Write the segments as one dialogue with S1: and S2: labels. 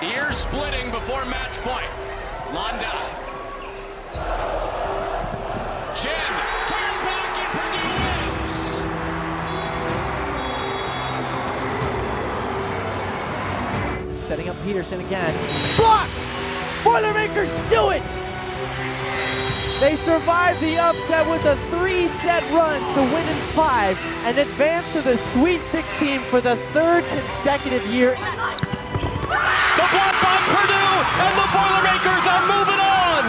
S1: Ear splitting before match point. Londa. Chin. Turn back and Purdue wins.
S2: Setting up Peterson again. Block! Boilermakers do it! They survive the upset with a three-set run to win in five and advance to the Sweet 16 for the third consecutive year.
S1: And the Boilermakers are moving on!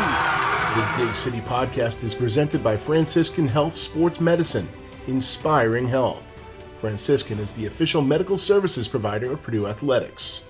S3: The Dig City podcast is presented by Franciscan Health Sports Medicine, inspiring health. Franciscan is the official medical services provider of Purdue Athletics.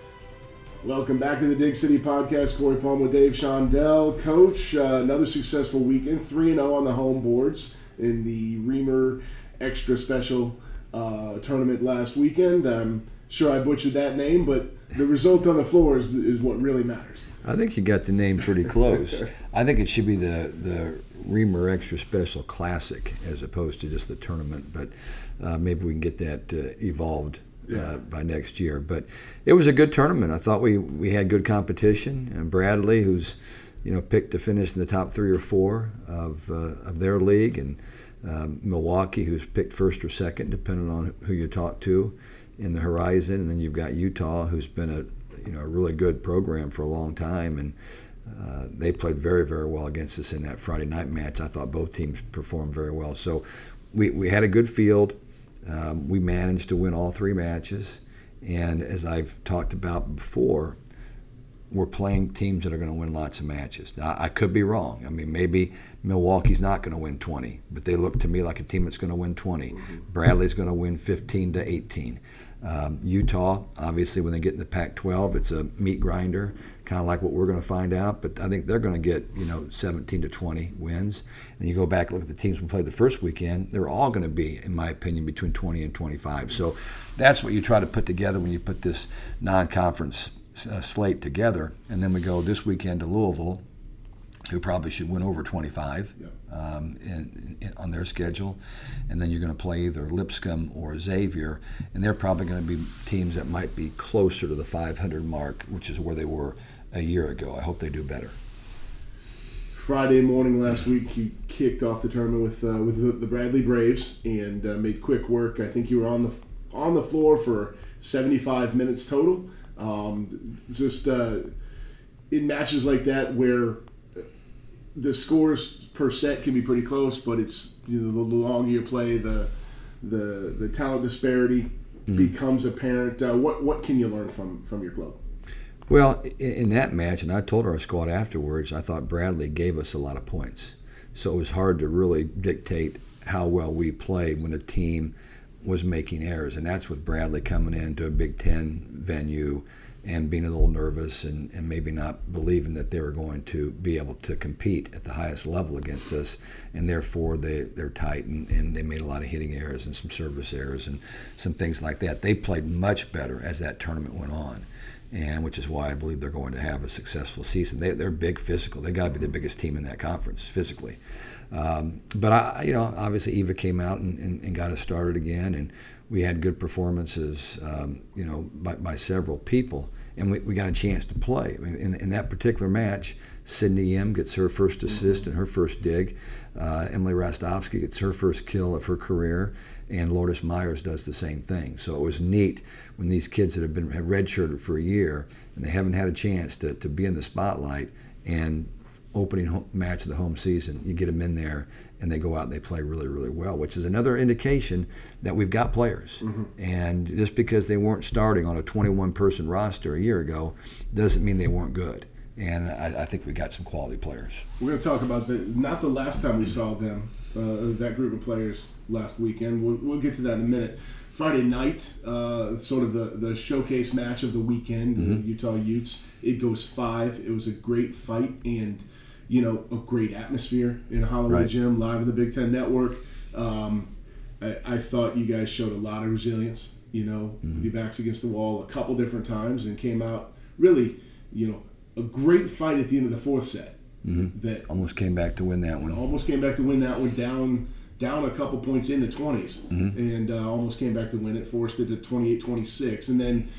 S3: Welcome back to the Dig City podcast. Corey Palm with Dave Shondell. Coach, uh, another successful weekend, 3 0 on the home boards in the Reamer Extra Special uh, tournament last weekend. I'm sure I butchered that name, but the result on the floor is, is what really matters.
S4: I think you got the name pretty close. I think it should be the the Reamer Extra Special Classic as opposed to just the tournament, but uh, maybe we can get that uh, evolved uh, by next year. But it was a good tournament. I thought we, we had good competition. And Bradley, who's you know picked to finish in the top three or four of, uh, of their league, and um, Milwaukee, who's picked first or second, depending on who you talk to in the horizon. And then you've got Utah, who's been a you know a really good program for a long time, and uh, they played very very well against us in that Friday night match. I thought both teams performed very well. So we, we had a good field. Um, we managed to win all three matches, and as I've talked about before, we're playing teams that are going to win lots of matches. Now, I could be wrong. I mean, maybe Milwaukee's not going to win 20, but they look to me like a team that's going to win 20. Bradley's going to win 15 to 18. Um, Utah, obviously, when they get in the Pac-12, it's a meat grinder, kind of like what we're going to find out. But I think they're going to get you know 17 to 20 wins. And you go back and look at the teams we played the first weekend; they're all going to be, in my opinion, between 20 and 25. So that's what you try to put together when you put this non-conference uh, slate together. And then we go this weekend to Louisville, who probably should win over 25 um, in, in, on their schedule. And then you're going to play either Lipscomb or Xavier, and they're probably going to be teams that might be closer to the 500 mark, which is where they were a year ago. I hope they do better.
S3: Friday morning last week, you kicked off the tournament with uh, with the, Bradley Braves and uh, made quick work. I think you were on the on the floor for 75 minutes total. Um, just uh, in matches like that where the scores per set can be pretty close, but it's you know the longer you play, the the the talent disparity becomes apparent. Uh, what what can you learn from from your club?
S4: Well, in, in that match, and I told our squad afterwards, I thought Bradley gave us a lot of points. So it was hard to really dictate how well we played when a team was making errors. And that's with Bradley coming into a Big Ten venue and being a little nervous and, and maybe not believing that they were going to be able to compete at the highest level against us. And therefore, they, they're tight and, and they made a lot of hitting errors and some service errors and some things like that. They played much better as that tournament went on and which is why I believe they're going to have a successful season. They, they're big physical. They got to be the biggest team in that conference physically. Um, but I, you know, obviously Eva came out and, and, and, got us started again, and we had good performances, um, you know, by, by, several people, and we, we got a chance to play. I mean, in, in that particular match, Sydney M gets her first assist and her first dig. Uh, Emily Rostovsky gets her first kill of her career, and Lourdes Myers does the same thing. So it was neat when these kids that have been have redshirted for a year and they haven't had a chance to, to be in the spotlight and opening match of the home season, you get them in there and they go out and they play really, really well, which is another indication that we've got players. Mm-hmm. And just because they weren't starting on a 21 person roster a year ago doesn't mean they weren't good. And I, I think we got some quality players.
S3: We're going to talk about the not the last time we saw them, uh, that group of players last weekend. We'll, we'll get to that in a minute. Friday night, uh, sort of the, the showcase match of the weekend, mm-hmm. Utah Utes. It goes five. It was a great fight and, you know, a great atmosphere in Holloway
S4: Right.
S3: Gym, live on the Big Ten Network. Um, I, I thought you guys showed a lot of resilience, you know, with your backs against the wall a couple different times and came out really, you know, a great fight at the end of the fourth set. That
S4: Almost came back to win that one.
S3: almost came back to win that one down down a couple points in the 20s
S4: Mm-hmm.
S3: and uh, almost came back to win it forced it to 28-26 and then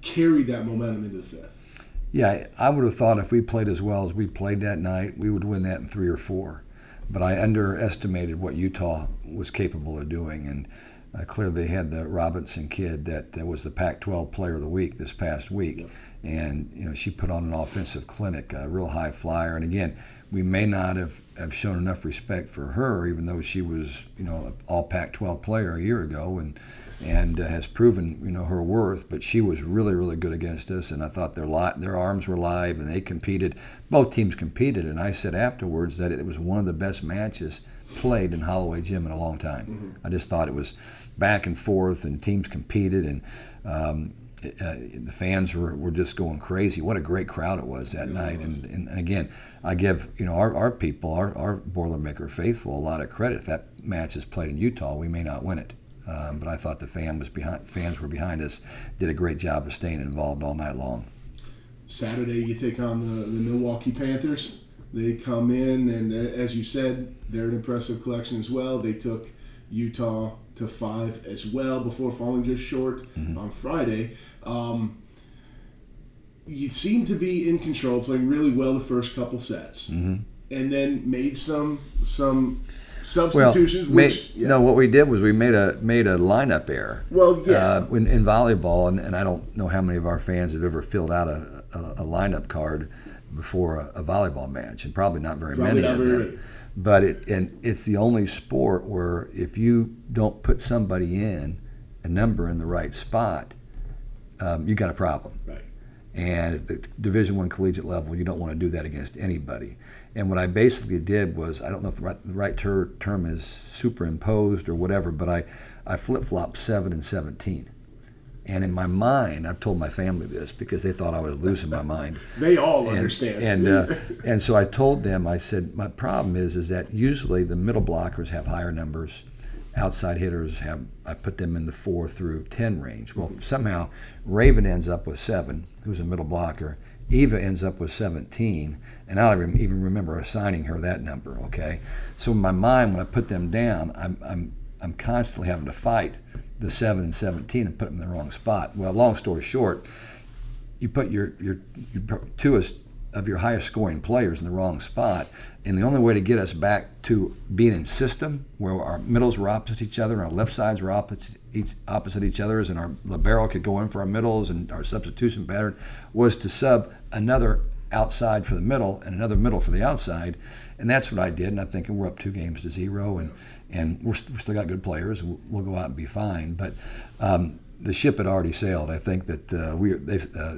S3: carried that momentum into the fifth
S4: Yeah, I would have thought if we played as well as we played that night, we would win that in three or four. But I underestimated what Utah was capable of doing, and uh, clearly they had the Robinson kid that uh, was the Pac-12 Player of the Week this past week, and you know she put on an offensive clinic, a real high flyer. And again, we may not have, have shown enough respect for her, even though she was you know an All Pac-12 player a year ago, and and uh, has proven you know her worth. But she was really really good against us, and I thought their li- their arms were live and they competed. Both teams competed, and I said afterwards that it was one of the best matches played in Holloway Gym in a long time. Mm-hmm. I just thought it was back and forth, and teams competed, and um, uh, the fans were, were just going crazy. What a great crowd it was that night. And, and, and, again, I give you know our, our people, our, our Boilermaker faithful, a lot of credit. If that match is played in Utah, we may not win it. Um, but I thought the fan was behind, fans were behind us, did a great job of staying involved all night long.
S3: Saturday, you take on the, the Milwaukee Panthers. They come in, and as you said, they're an impressive collection as well. They took Utah to five as well before falling just short mm-hmm. on Friday. Um, you seem to be in control, playing really well the first couple sets, mm-hmm. and then made some some substitutions.
S4: Well, which, made, yeah. no, what we did was we made a made a lineup error.
S3: Well, yeah,
S4: uh, in, in, volleyball, and, and, I don't know how many of our fans have ever filled out a, a, a lineup card before a, a, volleyball match, and probably not very probably many not of them. But it and it's the only sport where if you don't put somebody in a number in the right spot, um, you got a problem.
S3: Right.
S4: And at the Division One collegiate level, you don't want to do that against anybody. And what I basically did was, I don't know if the right, the right ter- term is superimposed or whatever, but I, I flip flopped seven and 17. And in my mind, I've told my family this because they thought I was losing my mind.
S3: they all and, understand.
S4: And uh, and so I told them, I said, my problem is is that usually the middle blockers have higher numbers, outside hitters have I put them in the four through ten range. Well, somehow Raven ends up with seven, who's a middle blocker. Eva ends up with 17, and I don't even remember assigning her that number. Okay, so in my mind, when I put them down, I'm I'm I'm constantly having to fight the 7 and 17 and put them in the wrong spot. Well, long story short, you put your, your, your two of your highest scoring players in the wrong spot, and the only way to get us back to being in system, where our middles were opposite each other and our left sides were opposite each, opposite each other, and our libero could go in for our middles and our substitution pattern, was to sub another outside for the middle and another middle for the outside, and that's what I did. And I'm thinking we're up two games to zero, and and we're, st- we still got good players. We'll, we'll, go out and be fine. But um, the ship had already sailed. I think that uh, we they, uh,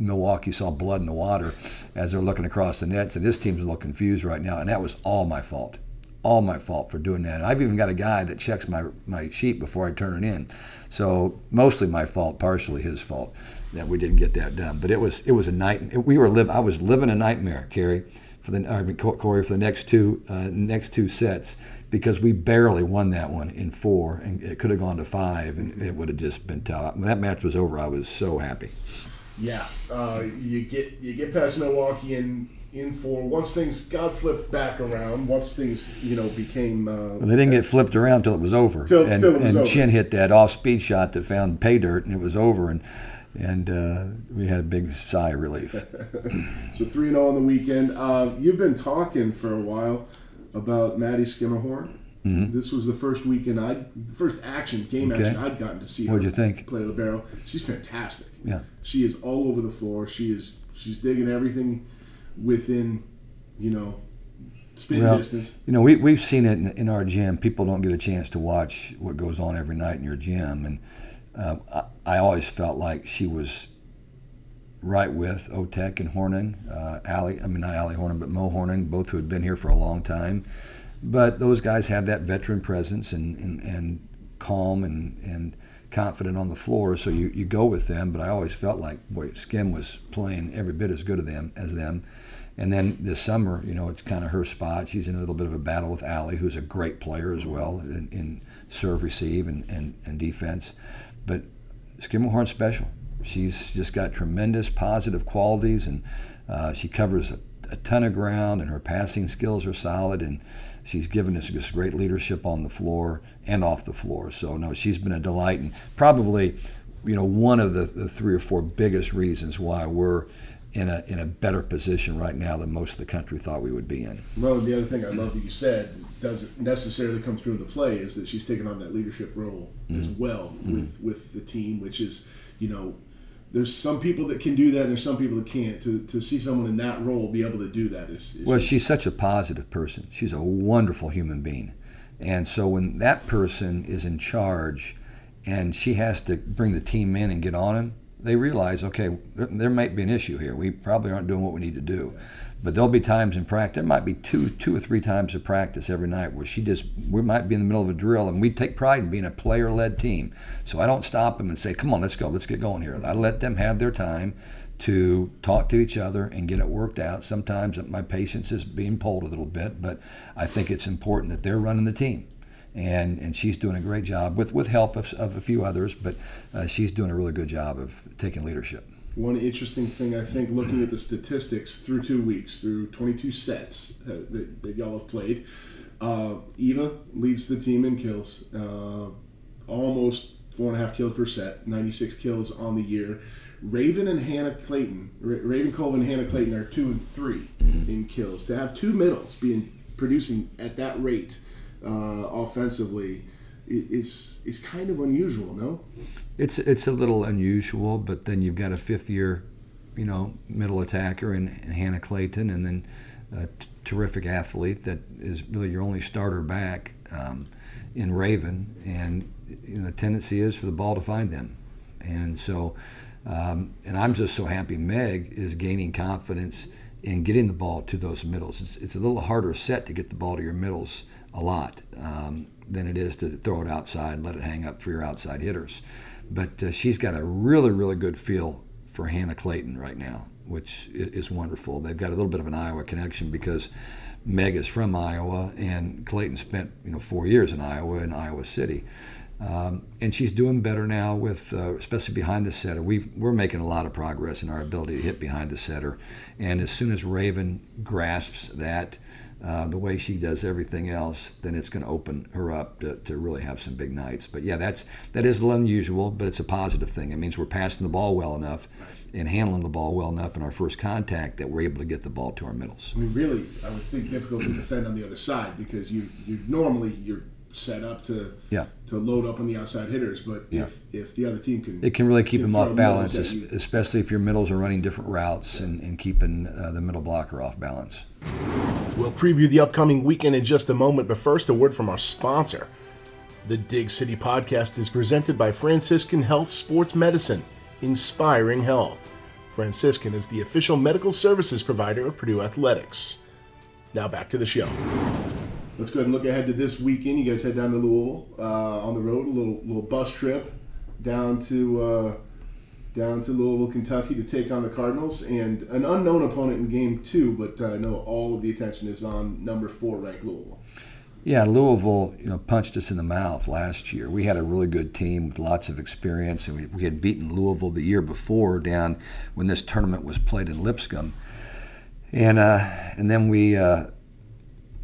S4: Milwaukee saw blood in the water as they're looking across the nets, and this team's a little confused right now. And that was all my fault, all my fault for doing that. And I've even got a guy that checks my my sheet before I turn it in. So mostly my fault, partially his fault that we didn't get that done. But it was it was a night. We were live. I was living a nightmare, Kerry, for the I mean, Corey for the next two uh, next two sets because we barely won that one in four, and it could have gone to five, and it would have just been tough. When that match was over, I was so happy.
S3: Yeah, uh, you get you get past Milwaukee in in four. Once things got flipped back around, once things you know became. Uh,
S4: well, they didn't get flipped around until it was over,
S3: till,
S4: and,
S3: till was
S4: and
S3: over.
S4: Chin hit that off speed shot that found pay dirt, and it was over, and and uh, we had a big sigh of relief.
S3: so three and zero oh on the weekend. Uh, you've been talking for a while about Maddie Schermerhorn. Mm-hmm. This was the first weekend I, first action game okay. action I'd gotten to see
S4: What'd you think?
S3: play libero. She's fantastic.
S4: Yeah,
S3: she is all over the floor. She is she's digging everything within, you know, spin well, distance.
S4: You know, we we've seen it in, in, our gym. People don't get a chance to watch what goes on every night in your gym, and uh, I, I, always felt like she was right with Otec and Horning, uh, Allie. I mean, not Allie Horning, but Mo Horning, both who had been here for a long time. But those guys have that veteran presence and, and, and calm and, and confident on the floor, so you, you go with them. But I always felt like boy, Skim was playing every bit as good as them as them. And then this summer, you know, it's kind of her spot. She's in a little bit of a battle with Allie, who's a great player as well in, in serve, receive, and, and, and defense. But Schermerhorn's special. She's just got tremendous positive qualities, and uh, she covers a, ton of ground, and her passing skills are solid. And she's given us just great leadership on the floor and off the floor. So no, she's been a delight and probably, you know, one of the, the three or four biggest reasons why we're in a in a better position right now than most of the country thought we would be in.
S3: Well, the other thing I love that you said doesn't necessarily come through in the play is that she's taken on that leadership role mm-hmm. as well mm-hmm. with with the team, which is you know. There's some people that can do that, and there's some people that can't. To, to see someone in that role be able to do that is, is
S4: well. She's such a positive person. She's a wonderful human being, and so when that person is in charge, and she has to bring the team in and get on them they realize, okay, there, there, might be an issue here. We probably aren't doing what we need to do. But there'll be times in practice. There might be two, two or three times of practice every night where she just, we might be in the middle of a drill, and we take pride in being a player-led team. So I don't stop them and say, "Come on, let's go, let's get going here." I let them have their time to talk to each other and get it worked out. Sometimes my patience is being pulled a little bit, but I think it's important that they're running the team and and she's doing a great job with with help of, of a few others, but uh, she's doing a really good job of taking leadership.
S3: One interesting thing I think, looking at the statistics through two weeks, through 22 sets uh, that, that, y'all have played, uh, Eva leads the team in kills, uh, almost four and a half kills per set, 96 kills on the year. Raven and Hannah Clayton, Raven Colvin and Hannah Clayton are two and 3 mm-hmm. in kills. To have two middles being producing at that rate uh, offensively is is kind of unusual, no?
S4: It's it's a little unusual, but then you've got a fifth year, you know, middle attacker in, Hannah Clayton, and then a t- terrific athlete that is really your only starter back um, in Raven, and you know, the tendency is for the ball to find them, and so. Um, and I'm just so happy Meg is gaining confidence in getting the ball to those middles. It's, it's a little harder set to get the ball to your middles a lot um, than it is to throw it outside and let it hang up for your outside hitters. But uh, she's got a really, really good feel for Hannah Clayton right now, which is wonderful. They've got a little bit of an Iowa connection because Meg is from Iowa and Clayton spent you know four years in Iowa in Iowa City. Um, and she's doing better now with, uh, especially behind the setter. we are making a lot of progress in our ability to hit behind the setter. And as soon as Raven grasps that, uh, the way she does everything else, then it's going to open her up to, to really have some big nights. But yeah, that's that is a little unusual, but it's a positive thing. It means we're passing the ball well enough and handling the ball well enough in our first contact that we're able to get the ball to our middles.
S3: I mean, really, I would think difficult to defend on the other side because you you normally you're set up to
S4: yeah.
S3: to load up on the outside hitters. But yeah. if, if the other team can,
S4: it can really keep them off balance, especially if your middles are running different routes yeah. and, and keeping uh, the middle blocker off balance.
S3: We'll preview the upcoming weekend in just a moment, but first, a word from our sponsor. The Dig City podcast is presented by Franciscan Health Sports Medicine, inspiring health. Franciscan is the official medical services provider of Purdue Athletics. Now back to the show let's go ahead and look ahead to this weekend. You guys head down to Louisville uh, on the road, a little little bus trip down to uh, down to Louisville, Kentucky, to take on the Cardinals and an unknown opponent in Game Two. But uh, I know all of the attention is on number four ranked Louisville.
S4: Yeah, Louisville, you know, punched us in the mouth last year. We had a really good team with lots of experience, and we, we had beaten Louisville the year before down when this tournament was played in Lipscomb, and uh, and then we uh,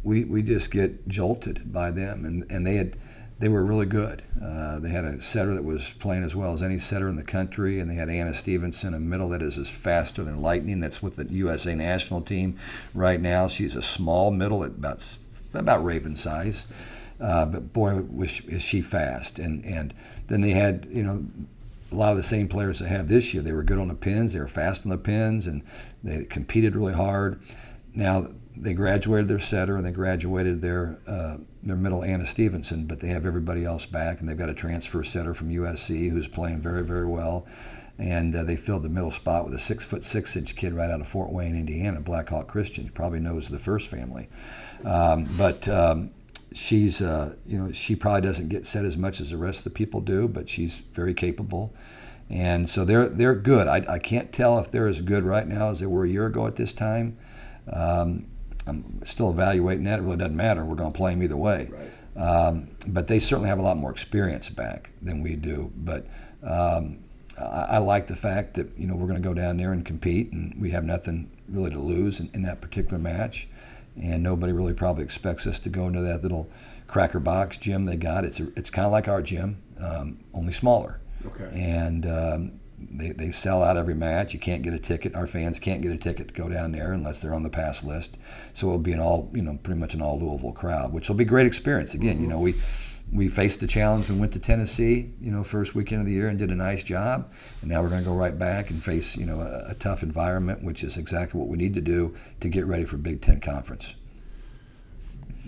S4: we, we just get jolted by them. And, and they had they were really good. Uh, they had a setter that was playing as well as any setter in the country, and they had Anna Stevenson, a middle that is as faster than lightning. That's with the USA national team right now. She's a small middle at about about Raven size, uh, but boy, was is she fast. And and then they had you know a lot of the same players they have this year. They were good on the pins. They were fast on the pins, and they competed really hard. Now they graduated their setter and they graduated their uh, their middle Anna Stevenson, but they have everybody else back, and they've got a transfer setter from USC who's playing very very well, and uh, they filled the middle spot with a six foot six inch kid right out of Fort Wayne, Indiana, Blackhawk Christian. Probably knows the first family, um, but. Um, she's, uh, you know, she probably doesn't get set as much as the rest of the people do, but she's very capable, and so they're they're good. I, I can't tell if they're as good right now as they were a year ago at this time. Um, I'm still evaluating that. It really doesn't matter. We're going to play them either way.
S3: Right.
S4: Um, but they certainly have a lot more experience back than we do. But um, I, I, like the fact that you know we're going to go down there and compete, and we have nothing really to lose in, in, that particular match, and nobody really probably expects us to go into that little cracker box gym they got. It's a, it's kind of like our gym, um, only smaller.
S3: Okay.
S4: And um, they, they sell out every match. You can't get a ticket. Our fans can't get a ticket to go down there unless they're on the pass list. So it'll be an all, you know, pretty much an all Louisville crowd, which will be a great experience. Again, you know, we we faced the challenge and went to Tennessee, you know, first weekend of the year and did a nice job. And now we're going to go right back and face, you know, a, a tough environment, which is exactly what we need to do to get ready for Big Ten Conference.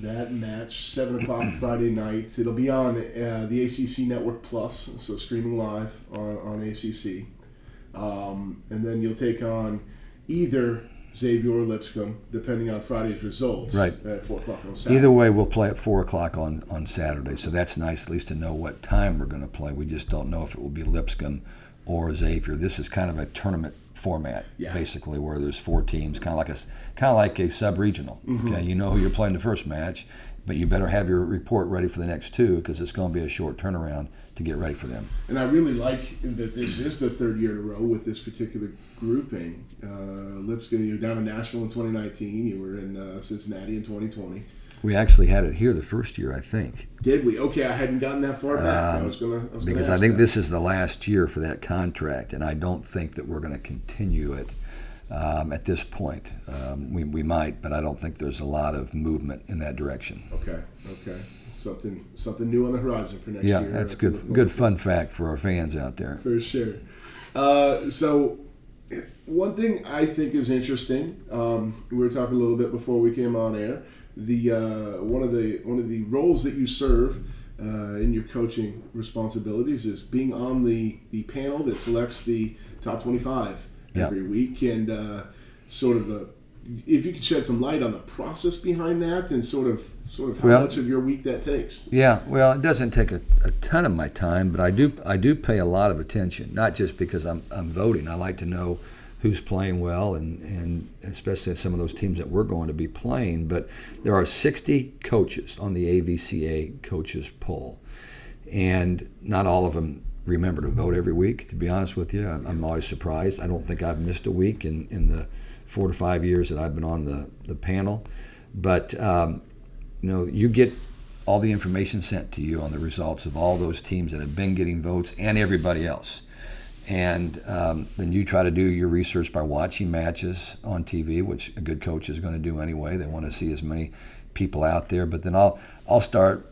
S3: That match, seven o'clock Friday night. It'll be on uh, the ACC Network Plus, so streaming live on, on ACC. Um, and then you'll take on either Xavier or Lipscomb, depending on Friday's results.
S4: Right.
S3: At four o'clock on Saturday.
S4: Either way, we'll play at four o'clock on on Saturday, so that's nice at least to know what time we're going to play. We just don't know if it will be Lipscomb or Xavier. This is kind of a tournament format,
S3: Yeah.
S4: basically, where there's four teams, kind of like a kind of like a sub regional. Okay, you know who you're playing the first match, but you better have your report ready for the next two because it's going to be a short turnaround to get ready for them.
S3: And I really like that this is the third year in a row with this particular grouping. Uh, Lipscomb, you were down in Nashville in 2019. You were in uh, Cincinnati in 2020.
S4: We actually had it here the first year, I think.
S3: Did we? Okay, I hadn't gotten that far back. I was gonna. I was gonna
S4: Um, because I think
S3: that.
S4: this is the last year for that contract, and I don't think that we're going to continue it um, at this point. Um, we, we might, but I don't think there's a lot of movement in that direction.
S3: Okay. Okay. Something something new on the horizon for next
S4: Yeah,
S3: year.
S4: that's good. Good fun fact for our fans out there.
S3: For sure. Uh, so, one thing I think is interesting. Um, we were talking a little bit before we came on air. The uh, one of the one of the roles that you serve uh, in your coaching responsibilities is being on the the panel that selects the top twenty five
S4: Yeah.
S3: every week, and uh, sort of the if you could shed some light on the process behind that, and sort of sort of how
S4: Well-
S3: much of your week that takes.
S4: Yeah, well, it doesn't take a, a ton of my time, but I do I do pay a lot of attention. Not just because I'm I'm voting. I like to know who's playing well, and and especially some of those teams that we're going to be playing. But there are 60 coaches on the AVCA coaches poll, and not all of them remember to vote every week. To be honest with you, I'm, always surprised. I don't think I've missed a week in in the four to five years that I've been on the the panel, but. Um, you know, you get all the information sent to you on the results of all those teams that have been getting votes and everybody else. And um, then you try to do your research by watching matches on TV, which a good coach is going to do anyway. They want to see as many people out there. But then I'll I'll start.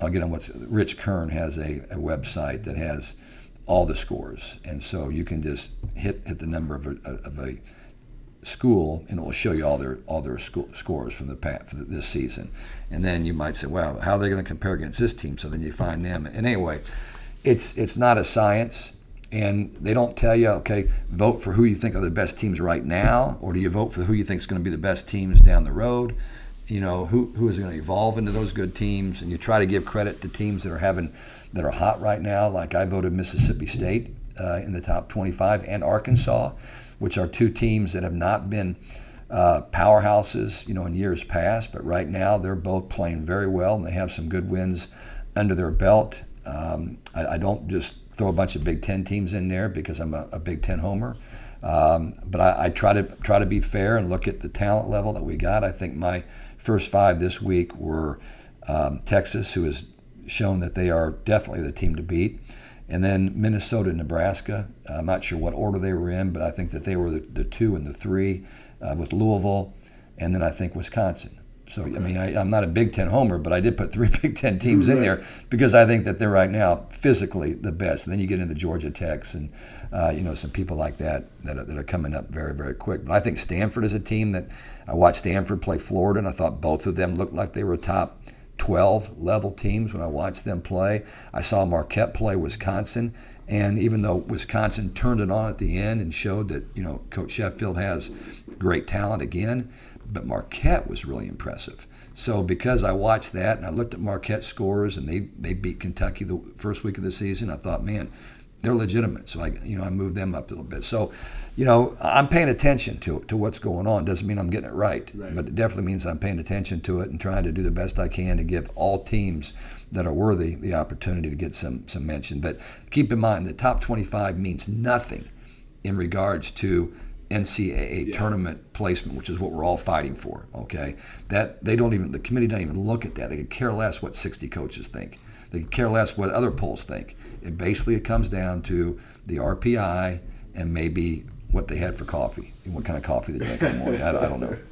S4: I'll get on what's Rich Kern has a, a website that has all the scores, and so you can just hit hit the number of a, of a school, and it will show you all their all their school, scores from the past, this season. And then you might say, "Well, how are they going to compare against this team?" So then you find them. And anyway, it's it's not a science, and they don't tell you, "Okay, vote for who you think are the best teams right now," or do you vote for who you think is going to be the best teams down the road? You know, who who is going to evolve into those good teams, and you try to give credit to teams that are having that are hot right now. Like I voted Mississippi State uh, in the top 25 and Arkansas which are two teams that have not been uh, powerhouses, you know, in years past. But right now, they're both playing very well, and they have some good wins under their belt. Um, I, I don't just throw a bunch of Big Ten teams in there because I'm a, a Big Ten homer. Um, but I, I try to try to be fair and look at the talent level that we got. I think my first five this week were um, Texas, who has shown that they are definitely the team to beat and then Minnesota Nebraska. I'm not sure what order they were in, but I think that they were the, the two and the three uh, with Louisville, and then I think Wisconsin. So I mean, I, I'm not a Big Ten homer, but I did put three Big Ten teams in there because I think that they're right now physically the best. And then you get into Georgia Techs and uh, you know some people like that that are, that are coming up very very quick. But I think Stanford is a team that I watched Stanford play Florida, and I thought both of them looked like they were top 12 level teams when I watched them play. I saw Marquette play Wisconsin, and even though Wisconsin turned it on at the end and showed that you know Coach Sheffield has great talent again, but Marquette was really impressive. So because I watched that and I looked at Marquette scores and they they beat Kentucky the first week of the season, I thought, man, they're legitimate. So I you know I moved them up a little bit. So you know, I'm paying attention to to what's going on. Doesn't mean I'm getting it right,
S3: Right.
S4: but it definitely means I'm paying attention to it and trying to do the best I can to give all teams that are worthy the opportunity to get some some mention. But keep in mind, the top 25 means nothing in regards to NCAA tournament placement, which is what we're all fighting for. Okay, that they don't even the committee doesn't even look at that. They could care less what 60 coaches think. They could care less what other polls think. It basically it comes down to the RPI and maybe what they had for coffee, and what kind of coffee they drank in the morning. I, I don't know.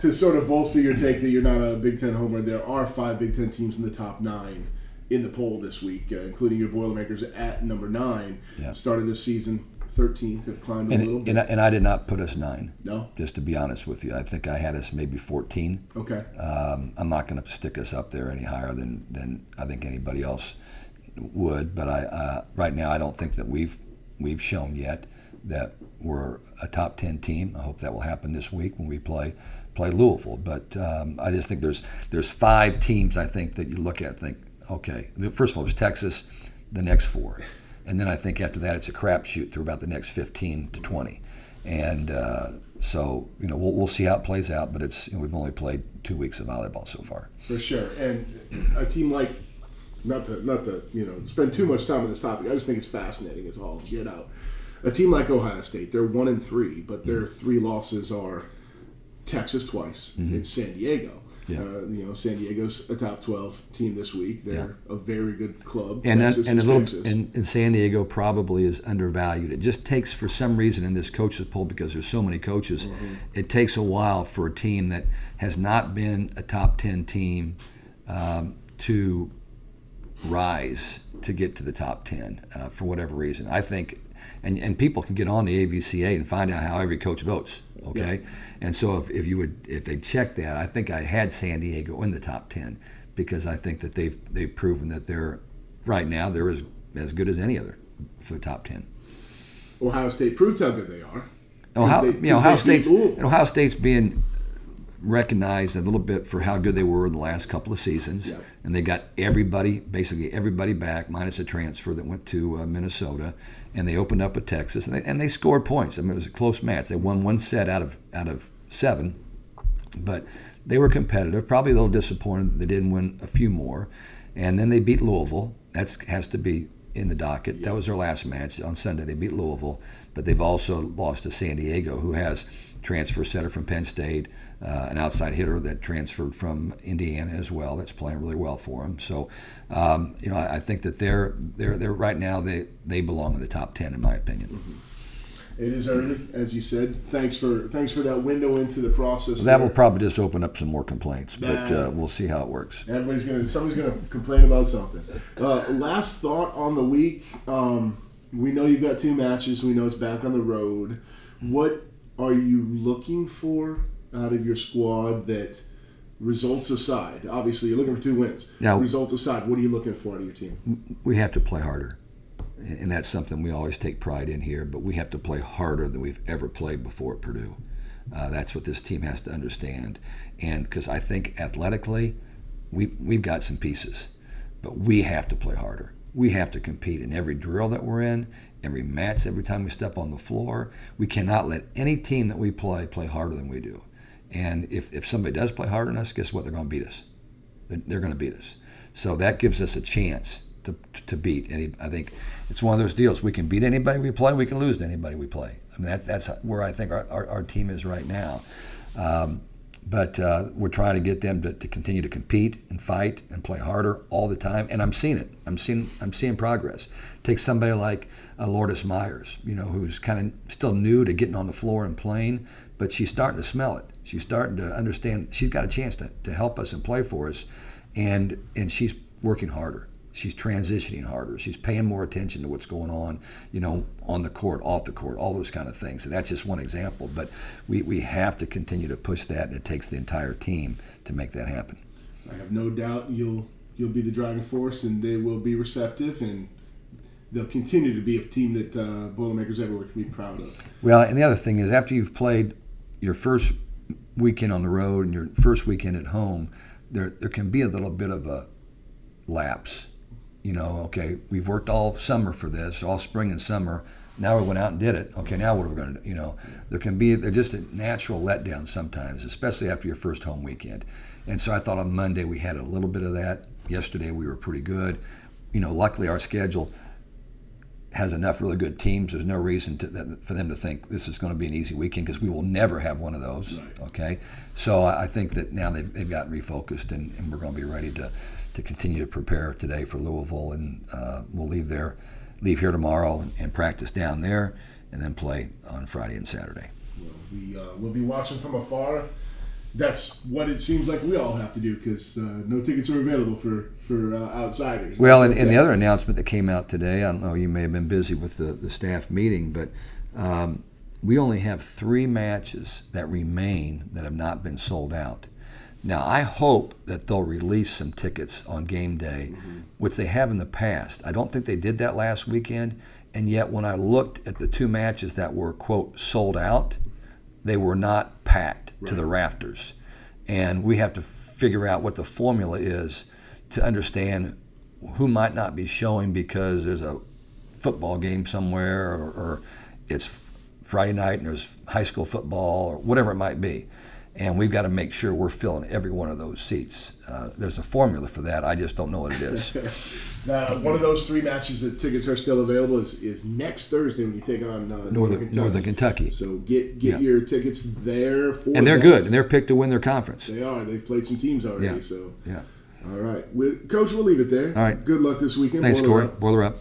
S3: To sort of bolster your take that you're not a Big Ten homer, there are five Big Ten teams in the top nine in the poll this week, uh, including your Boilermakers at number nine.
S4: Yeah.
S3: Started this season 13th, have climbed a
S4: And,
S3: little bit.
S4: and, I, and I did not put us nine.
S3: no?
S4: Just to be honest with you, I think I had us maybe 14.
S3: Okay.
S4: Um, I'm not going to stick us up there any higher than, than I think anybody else would. But I, uh, right now, I don't think that we've we've shown yet that we're a top 10 team. I hope that will happen this week when we play play Louisville. But um, I just think there's there's five teams I think that you look at and think, okay, first of all, it's Texas, the next four, and then I think after that it's a crapshoot through about the next 15 to 20, and. Uh, so you know we'll, we'll see how it plays out, but it's you know, we've only played two weeks of volleyball so far.
S3: For sure. And a team like, not to, not to, you know, spend too much time on this topic, I just think it's fascinating as all get out. A team like Ohio State, they're one and three, but their three losses are Texas twice and San Diego.
S4: Yeah.
S3: Uh, you know, San Diego's a top 12 team this week. They're a very good club.
S4: and and a little and, and San Diego probably is undervalued. It just takes for some reason in this coaches poll because there's so many coaches,
S3: Mm-hmm.
S4: it takes a while for a team that has not been a top ten team um, to rise to get to the top ten uh, for whatever reason. I think, and and people can get on the AVCA and find out how every coach votes. Okay, and so if, if you would if they check that, I think I had San Diego in the top ten because I think that they've they've proven that they're right now they're as as good as any other for the top ten.
S3: Ohio State proves how good they are.
S4: Ohio,
S3: they-
S4: you know, Ohio
S3: because they beat
S4: State's Ohio State's being recognized a little bit for how good they were in the last couple of seasons,
S3: Yeah.
S4: and they got everybody, basically everybody back, minus a transfer that went to uh, Minnesota, and they opened up with Texas, and they, and they scored points. I mean, it was a close match. They won one set out of out of seven, but they were competitive. Probably a little disappointed that they didn't win a few more, and then they beat Louisville. That has to be in the docket. That was their last match on Sunday. They beat Louisville, but they've also lost to San Diego, who has transfer center from Penn State, uh, an outside hitter that transferred from Indiana as well. That's playing really well for them. So, um, you know, I, I think that they're they're they're right now they they belong in the top ten in my opinion.
S3: It is early, as you said. Thanks for thanks for that window into the process.
S4: That will probably just open up some more complaints, but uh, we'll see how it works.
S3: Everybody's gonna somebody's gonna complain about something. Uh, last thought on the week. Um, we know you've got two matches. We know it's back on the road. What are you looking for out of your squad that results aside? Obviously, you're looking for two wins.
S4: Yeah.
S3: Results aside, what are you looking for out of your team?
S4: we have to play harder. And that's something we always take pride in here, but we have to play harder than we've ever played before at Purdue. Uh, that's what this team has to understand. And because I think athletically, we, we've got some pieces, but we have to play harder. We have to compete in every drill that we're in, every match, every time we step on the floor. We cannot let any team that we play play harder than we do. And if, if somebody does play harder than us, guess what? They're going to beat us. They're, they're going to beat us. So that gives us a chance to, to beat any. I think it's one of those deals. We can beat anybody we play. We can lose to anybody we play. I mean, that's that's where I think our, our, our team is right now. Um, but uh, we're trying to get them to, to continue to compete and fight and play harder all the time. And I'm seeing it. I'm seeing I'm seeing progress. Take somebody like uh, Lourdes Myers, you know, who's kind of still new to getting on the floor and playing, but she's starting to smell it. She's starting to understand. She's got a chance to, to help us and play for us, and and she's working harder. She's transitioning harder. She's paying more attention to what's going on, you know, on the court, off the court, all those kind of things. And that's just one example. But we, we have to continue to push that, and it takes the entire team to make that happen.
S3: I have no doubt you'll you'll be the driving force, and they will be receptive, and they'll continue to be a team that uh, Boilermakers everywhere can be proud of.
S4: Well, and the other thing is, after you've played your first weekend on the road and your first weekend at home, there there can be a little bit of a lapse. You know, okay, we've worked all summer for this, all spring and summer. Now we went out and did it. Okay, now what are we going to do? You know, there can be they're just a natural letdown sometimes, especially after your first home weekend. And so I thought on Monday we had a little bit of that. Yesterday we were pretty good. You know, luckily our schedule has enough really good teams. There's no reason to, that, for them to think this is going to be an easy weekend because we will never have one of those.
S3: Right.
S4: Okay, so I think that now they've, they've gotten refocused and, and we're going to be ready to to continue to prepare today for Louisville, and uh, we'll leave there, leave here tomorrow, and practice down there, and then play on Friday and Saturday.
S3: Well, we uh, will be watching from afar. That's what it seems like we all have to do because uh, no tickets are available for for uh, outsiders.
S4: Well, and, and the other announcement that came out today, I don't know, you may have been busy with the, the staff meeting, but um, we only have three matches that remain that have not been sold out. Now, I hope that they'll release some tickets on game day, mm-hmm. which they have in the past. I don't think they did that last weekend, and yet when I looked at the two matches that were, quote, sold out, they were not packed right. to the rafters. And we have to figure out what the formula is to understand who might not be showing because there's a football game somewhere or, or it's Friday night and there's high school football or whatever it might be. And we've got to make sure we're filling every one of those seats. Uh, there's a formula for that. I just don't know what it is.
S3: now, one of those three matches that tickets are still available is, is next Thursday when you take on uh, Northern,
S4: Northern, Kentucky. Northern Kentucky.
S3: So get get yeah. your tickets there for.
S4: And they're
S3: that.
S4: good, and they're picked to win their conference.
S3: They are. They've played some teams already.
S4: Yeah.
S3: So
S4: yeah.
S3: All right, we, Coach. We'll leave it there.
S4: All right.
S3: Good luck this weekend.
S4: Thanks,
S3: Boiler
S4: Corey. Boiler up.